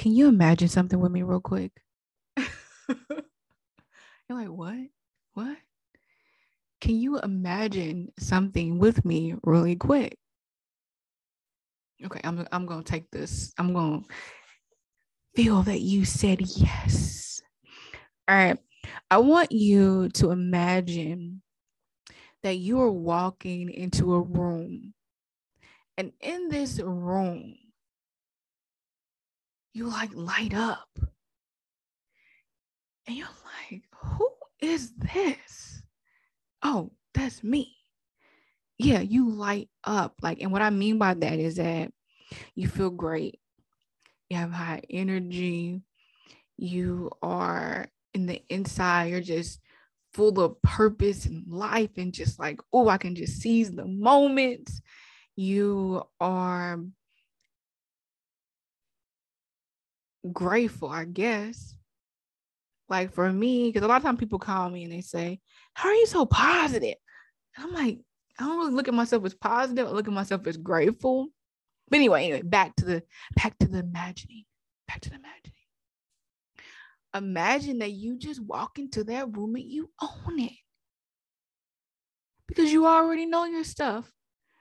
Can you imagine something with me real quick? You're like, what? What? Can you imagine something with me really quick? Okay, I'm I'm gonna take this. I'm gonna feel that you said yes. All right. I want you to imagine that you are walking into a room. And in this room, you like light up. And you're like, who is this? Oh, that's me. Yeah, you light up. Like, and what I mean by that is that you feel great. You have high energy. You are in the inside, you're just full of purpose and life, and just like, oh, I can just seize the moment. You are grateful, I guess. Like for me, because a lot of times people call me and they say, How are you so positive? And I'm like, I don't really look at myself as positive. I look at myself as grateful. But anyway, anyway, back to the back to the imagining. Back to the imagining. Imagine that you just walk into that room and you own it. Because you already know your stuff.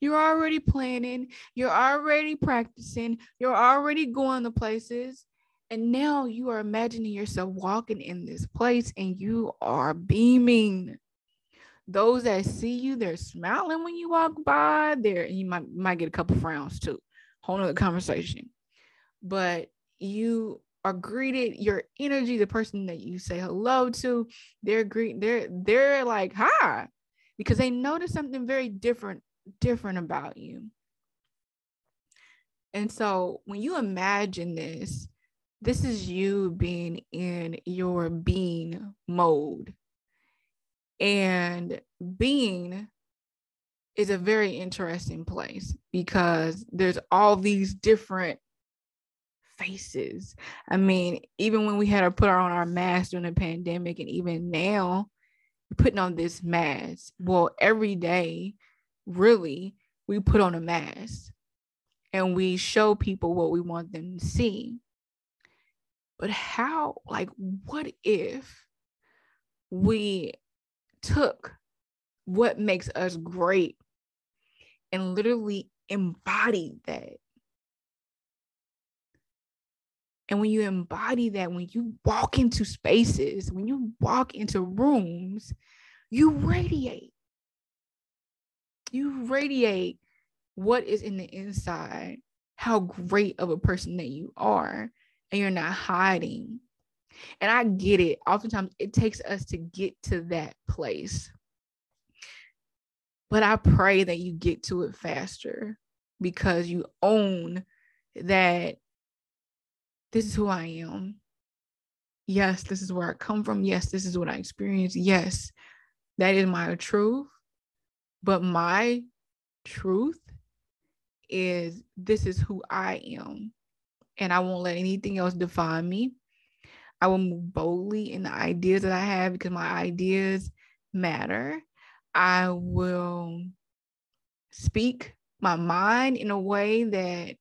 You're already planning, you're already practicing, you're already going to places. And now you are imagining yourself walking in this place and you are beaming. Those that see you, they're smiling when you walk by. There, you might might get a couple frowns too. Whole nother conversation. But you are greeted, your energy, the person that you say hello to, they're greet, they're they're like hi, because they notice something very different, different about you. And so when you imagine this, this is you being in your being mode. And being is a very interesting place because there's all these different faces. I mean, even when we had to put on our mask during the pandemic, and even now, putting on this mask. Well, every day, really, we put on a mask and we show people what we want them to see. But how, like, what if we took what makes us great and literally embodied that? And when you embody that, when you walk into spaces, when you walk into rooms, you radiate. You radiate what is in the inside, how great of a person that you are and you're not hiding. And I get it. Oftentimes it takes us to get to that place. But I pray that you get to it faster because you own that this is who I am. Yes, this is where I come from. Yes, this is what I experience. Yes, that is my truth. But my truth is this is who I am and I won't let anything else define me. I will move boldly in the ideas that I have because my ideas matter. I will speak my mind in a way that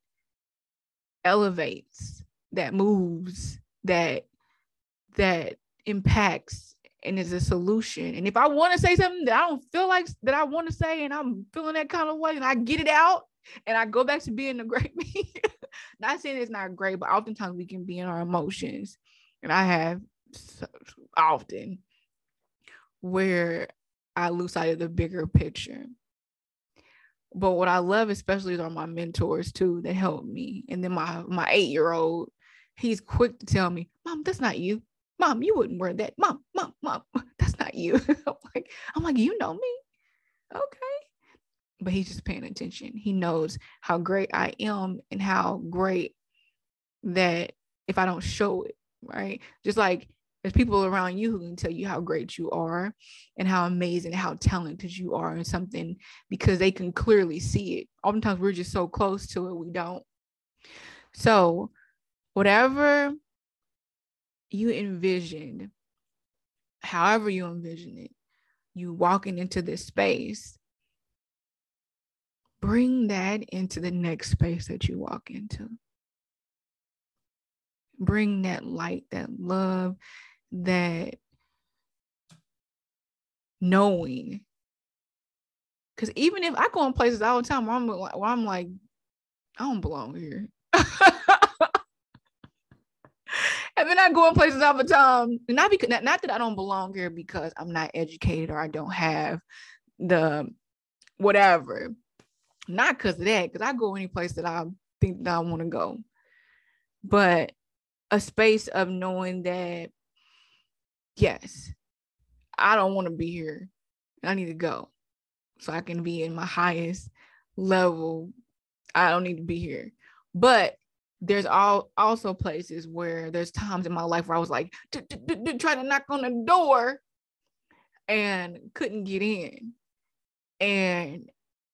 elevates, that moves, that that impacts and is a solution. And if I want to say something that I don't feel like that I want to say and I'm feeling that kind of way and I get it out and I go back to being a great me, not saying it's not great, but oftentimes we can be in our emotions. And I have so often where I lose sight of the bigger picture. But what I love especially is are my mentors too that help me. And then my my eight year old, he's quick to tell me, Mom, that's not you. Mom, you wouldn't wear that. Mom, mom, mom, that's not you. I'm like, I'm like, you know me. Okay but he's just paying attention. He knows how great I am and how great that if I don't show it, right? Just like there's people around you who can tell you how great you are and how amazing, how talented you are in something because they can clearly see it. Oftentimes we're just so close to it, we don't. So, whatever you envisioned, however you envision it, you walking into this space bring that into the next space that you walk into. bring that light, that love, that knowing. Because even if I go in places all the time where I'm, where I'm like, I don't belong here. and then I go in places all the time, not because not, not that I don't belong here because I'm not educated or I don't have the whatever. Not because of that, because I go any place that I think that I want to go. But a space of knowing that, yes, I don't want to be here. I need to go so I can be in my highest level. I don't need to be here. But there's all also places where there's times in my life where I was like trying to knock on the door and couldn't get in. And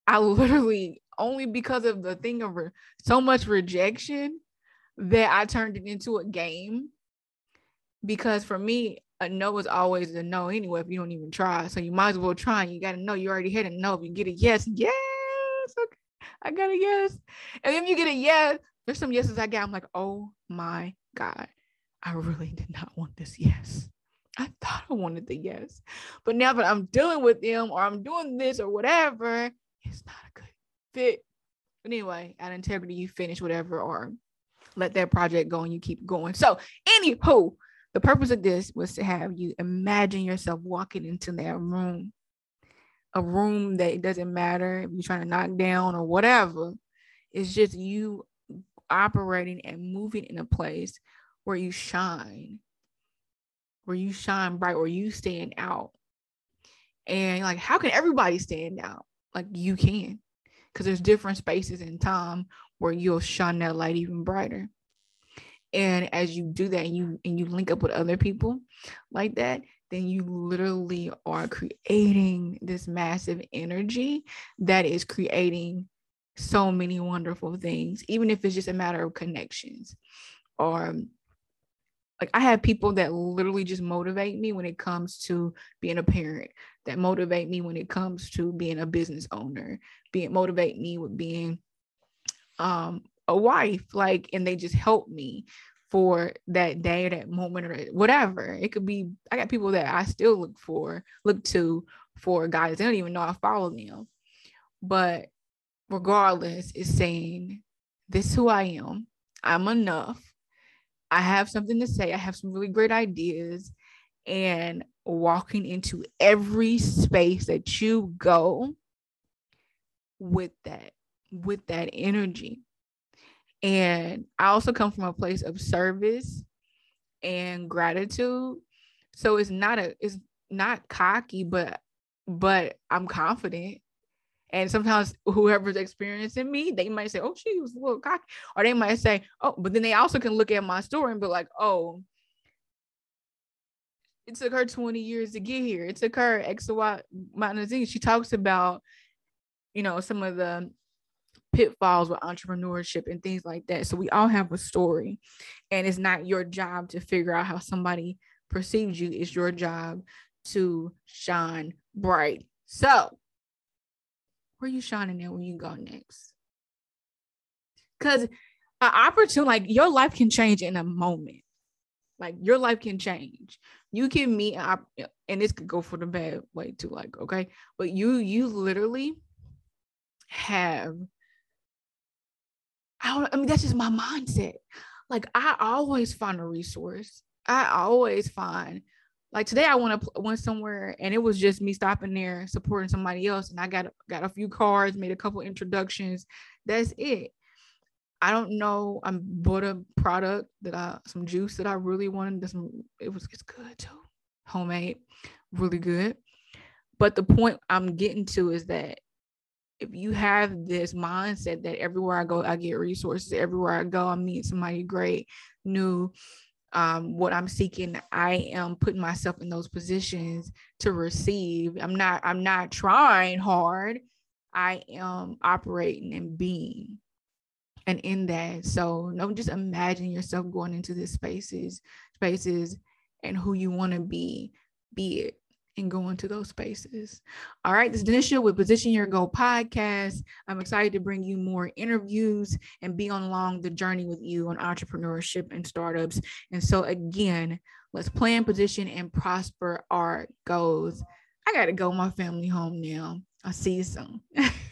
I literally only because of the thing of re- so much rejection that I turned it into a game. Because for me, a no is always a no anyway if you don't even try. So you might as well try. You got to know you already had a no. If you get a yes, yes, okay, I got a yes. And then you get a yes, there's some yeses I got. I'm like, oh my God, I really did not want this yes. I thought I wanted the yes. But now that I'm dealing with them or I'm doing this or whatever, it's not a good fit. Anyway, at integrity, you finish whatever or let that project go and you keep going. So, anywho, the purpose of this was to have you imagine yourself walking into that room, a room that it doesn't matter if you're trying to knock down or whatever. It's just you operating and moving in a place where you shine, where you shine bright, where you stand out. And like, how can everybody stand out? Like, you can, because there's different spaces in time where you'll shine that light even brighter. And as you do that and you and you link up with other people like that, then you literally are creating this massive energy that is creating so many wonderful things, even if it's just a matter of connections or like I have people that literally just motivate me when it comes to being a parent, that motivate me when it comes to being a business owner, being motivate me with being um a wife, like, and they just help me for that day, or that moment, or whatever. It could be I got people that I still look for, look to for guys. They don't even know I follow them. But regardless, is saying, This who I am. I'm enough. I have something to say. I have some really great ideas. And walking into every space that you go with that, with that energy. And I also come from a place of service and gratitude. So it's not a it's not cocky, but but I'm confident and sometimes whoever's experiencing me, they might say, Oh, she was a little cocky. Or they might say, Oh, but then they also can look at my story and be like, Oh, it took her 20 years to get here. It took her X Y amount Z. She talks about, you know, some of the pitfalls with entrepreneurship and things like that. So we all have a story. And it's not your job to figure out how somebody perceives you. It's your job to shine bright. So where you shining at when you go next? Because an opportunity, like your life can change in a moment. Like your life can change. You can meet, up, and this could go for the bad way too. Like okay, but you you literally have. I don't. I mean, that's just my mindset. Like I always find a resource. I always find like today I went up went somewhere and it was just me stopping there supporting somebody else and I got got a few cards, made a couple introductions. That's it. I don't know. I bought a product that I some juice that I really wanted. Some it was it's good too. Homemade, really good. But the point I'm getting to is that if you have this mindset that everywhere I go, I get resources, everywhere I go, I meet somebody great, new, um, what I'm seeking, I am putting myself in those positions to receive. I'm not, I'm not trying hard. I am operating and being and in that. So no, just imagine yourself going into these spaces, spaces and who you want to be, be it. And go into those spaces. All right, this is Denisha with Position Your Goal podcast. I'm excited to bring you more interviews and be on along the journey with you on entrepreneurship and startups. And so, again, let's plan, position, and prosper our goals. I got to go my family home now. I'll see you soon.